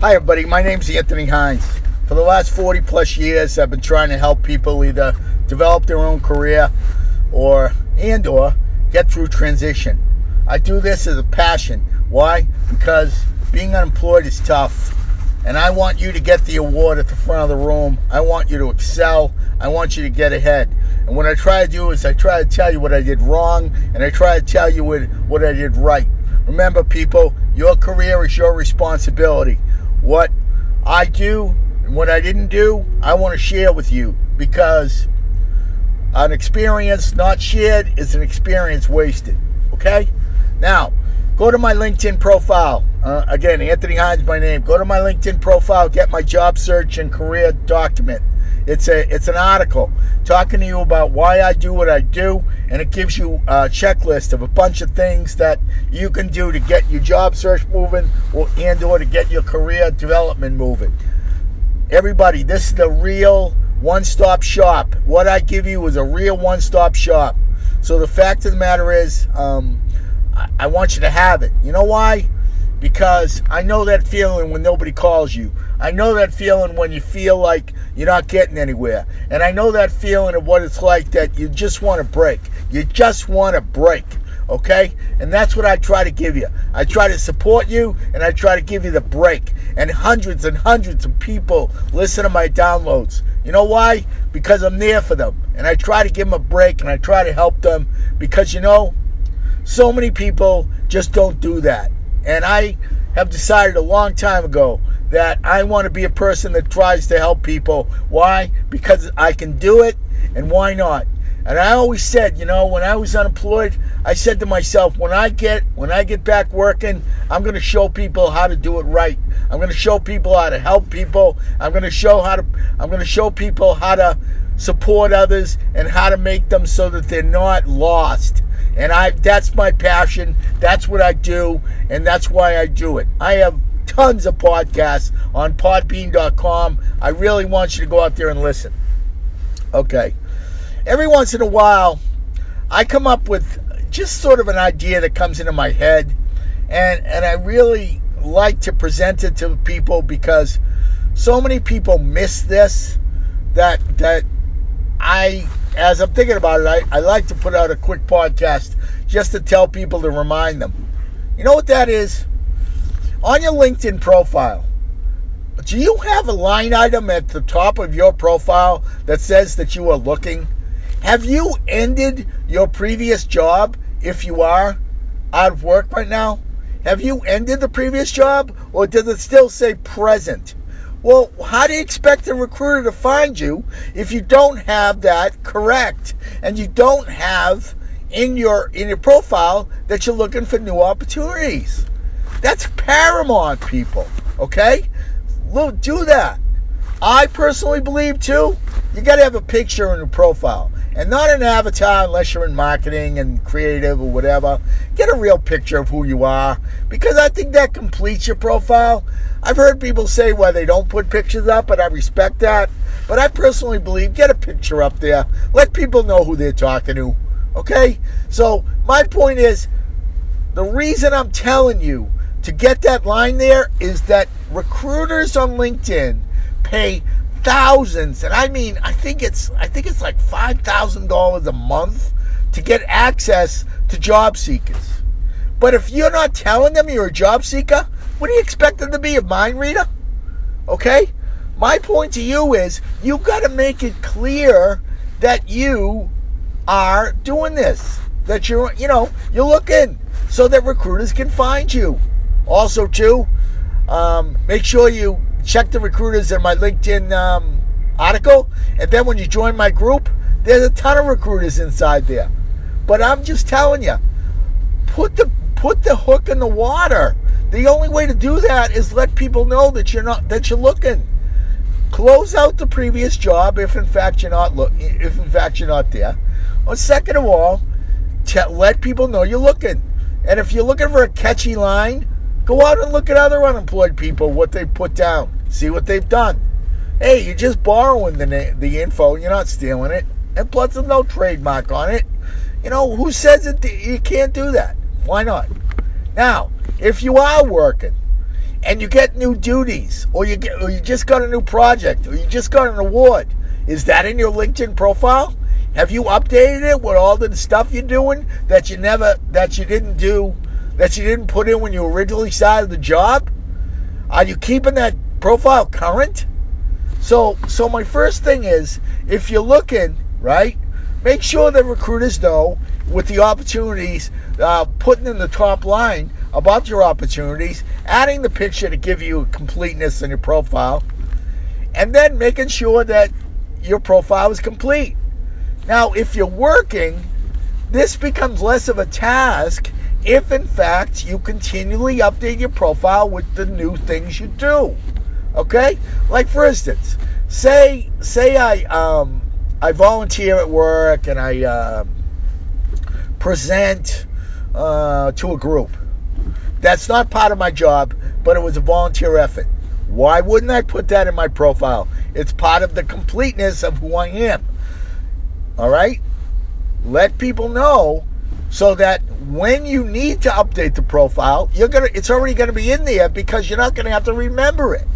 Hi, everybody. My name's Anthony Hines. For the last 40 plus years, I've been trying to help people either develop their own career or and or get through transition. I do this as a passion. Why? Because being unemployed is tough. And I want you to get the award at the front of the room. I want you to excel. I want you to get ahead. And what I try to do is I try to tell you what I did wrong and I try to tell you what, what I did right. Remember, people, your career is your responsibility what I do and what I didn't do, I want to share with you because an experience not shared is an experience wasted. Okay? Now, go to my LinkedIn profile. Uh, again, Anthony Hines, my name. Go to my LinkedIn profile, get my job search and career document. It's a it's an article talking to you about why I do what I do, and it gives you a checklist of a bunch of things that you can do to get your job search moving, or and or to get your career development moving. Everybody, this is the real one-stop shop. What I give you is a real one-stop shop. So the fact of the matter is, um, I, I want you to have it. You know why? Because I know that feeling when nobody calls you. I know that feeling when you feel like you're not getting anywhere. And I know that feeling of what it's like that you just want to break. You just want to break. Okay? And that's what I try to give you. I try to support you and I try to give you the break. And hundreds and hundreds of people listen to my downloads. You know why? Because I'm there for them. And I try to give them a break and I try to help them because, you know, so many people just don't do that. And I have decided a long time ago that I want to be a person that tries to help people. Why? Because I can do it, and why not? And I always said, you know, when I was unemployed, I said to myself, when I get when I get back working, I'm going to show people how to do it right. I'm going to show people how to help people. I'm going to show how to I'm going to show people how to support others and how to make them so that they're not lost. And I that's my passion. That's what I do, and that's why I do it. I have tons of podcasts on podbean.com. I really want you to go out there and listen. Okay. Every once in a while, I come up with just sort of an idea that comes into my head, and, and I really like to present it to people because so many people miss this that that I as I'm thinking about it, I, I like to put out a quick podcast just to tell people to remind them. You know what that is? On your LinkedIn profile, do you have a line item at the top of your profile that says that you are looking? Have you ended your previous job if you are out of work right now? Have you ended the previous job or does it still say present? Well, how do you expect a recruiter to find you if you don't have that correct and you don't have in your in your profile that you're looking for new opportunities? That's paramount, people. Okay? Do that. I personally believe too, you got to have a picture in your profile and not an avatar unless you're in marketing and creative or whatever. Get a real picture of who you are because I think that completes your profile. I've heard people say why they don't put pictures up, and I respect that. But I personally believe get a picture up there. Let people know who they're talking to. Okay? So, my point is the reason I'm telling you to get that line there is that recruiters on LinkedIn pay thousands, and I mean, I think it's I think it's like five thousand dollars a month to get access to job seekers. But if you're not telling them you're a job seeker, what do you expect them to be, a mind reader? Okay? My point to you is you've got to make it clear that you are doing this. That you're, you know, you're looking so that recruiters can find you. Also, too, um, make sure you check the recruiters in my LinkedIn um, article. And then when you join my group, there's a ton of recruiters inside there. But I'm just telling you, put the put the hook in the water. The only way to do that is let people know that you're not that you're looking. Close out the previous job if in fact you're not look if in fact you're not there. Or second of all, let people know you're looking. And if you're looking for a catchy line, go out and look at other unemployed people what they put down. See what they've done. Hey, you're just borrowing the the info. You're not stealing it. And plus, there's no trademark on it. You know who says it? You can't do that. Why not? Now, if you are working and you get new duties, or you get, or you just got a new project, or you just got an award. Is that in your LinkedIn profile? Have you updated it with all the stuff you're doing that you never, that you didn't do, that you didn't put in when you originally started the job? Are you keeping that profile current? So, so my first thing is, if you're looking, right, make sure the recruiters know with the opportunities, uh, putting in the top line about your opportunities, adding the picture to give you completeness in your profile, and then making sure that your profile is complete. Now, if you're working, this becomes less of a task if, in fact, you continually update your profile with the new things you do. Okay? Like, for instance, say say I um, I volunteer at work and I uh, present uh, to a group. That's not part of my job, but it was a volunteer effort. Why wouldn't I put that in my profile? It's part of the completeness of who I am. All right? Let people know so that when you need to update the profile, you're to it's already to be in there because you're not to have to remember it.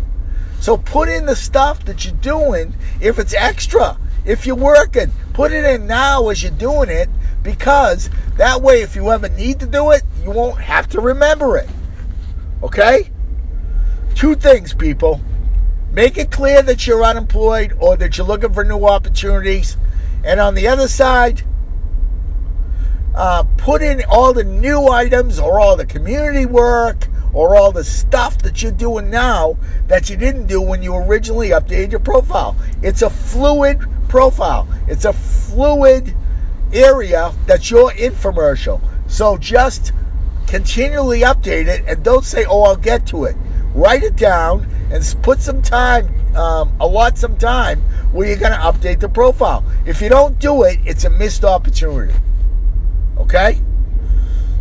So put in the stuff that you're doing if it's extra. If you're working, put it in now as you're doing it because that way if you ever need to do it, you won't have to remember it. Okay? Two things, people. Make it clear that you're unemployed or that you're looking for new opportunities. And on the other side, uh, put in all the new items or all the community work or all the stuff that you're doing now that you didn't do when you originally updated your profile. It's a fluid profile. It's a fluid area that's your infomercial. So just continually update it and don't say, oh, I'll get to it. Write it down and put some time, um, allot some time where you're going to update the profile. If you don't do it, it's a missed opportunity. Okay?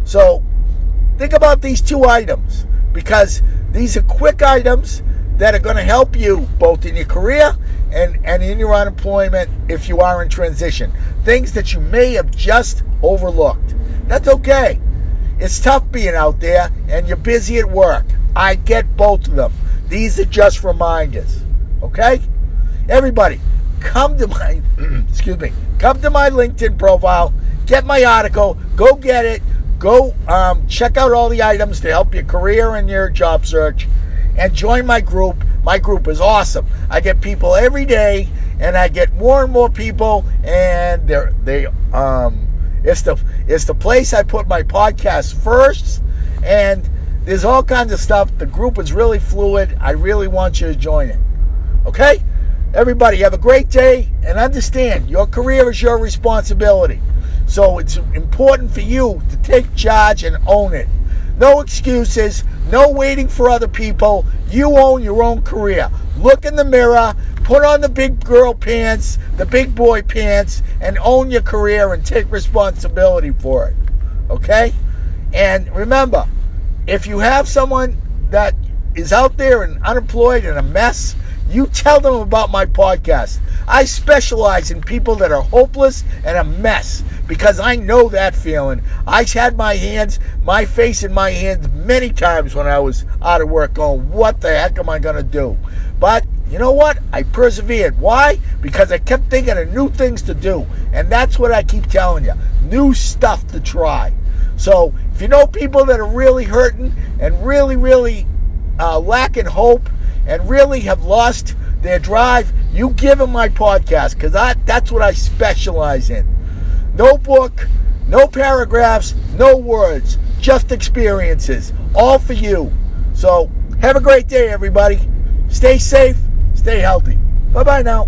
So think about these two items because these are quick items that are going to help you both in your career and, and in your unemployment if you are in transition. Things that you may have just overlooked. That's okay. It's tough being out there and you're busy at work. I get both of them. These are just reminders. Okay? Everybody, come to my excuse me, come to my LinkedIn profile, get my article, go get it, go um, check out all the items to help your career and your job search, and join my group. My group is awesome. I get people every day, and I get more and more people, and they're they um it's the it's the place I put my podcast first, and there's all kinds of stuff. The group is really fluid. I really want you to join it. Okay? Everybody, have a great day and understand your career is your responsibility. So it's important for you to take charge and own it. No excuses, no waiting for other people. You own your own career. Look in the mirror, put on the big girl pants, the big boy pants, and own your career and take responsibility for it. Okay? And remember, if you have someone that is out there and unemployed and a mess, you tell them about my podcast. I specialize in people that are hopeless and a mess because I know that feeling. I had my hands, my face in my hands many times when I was out of work going, what the heck am I going to do? But you know what? I persevered. Why? Because I kept thinking of new things to do. And that's what I keep telling you new stuff to try. So if you know people that are really hurting and really, really uh, lacking hope and really have lost their drive, you give them my podcast because that's what I specialize in. No book, no paragraphs, no words, just experiences, all for you. So have a great day, everybody. Stay safe, stay healthy. Bye bye now.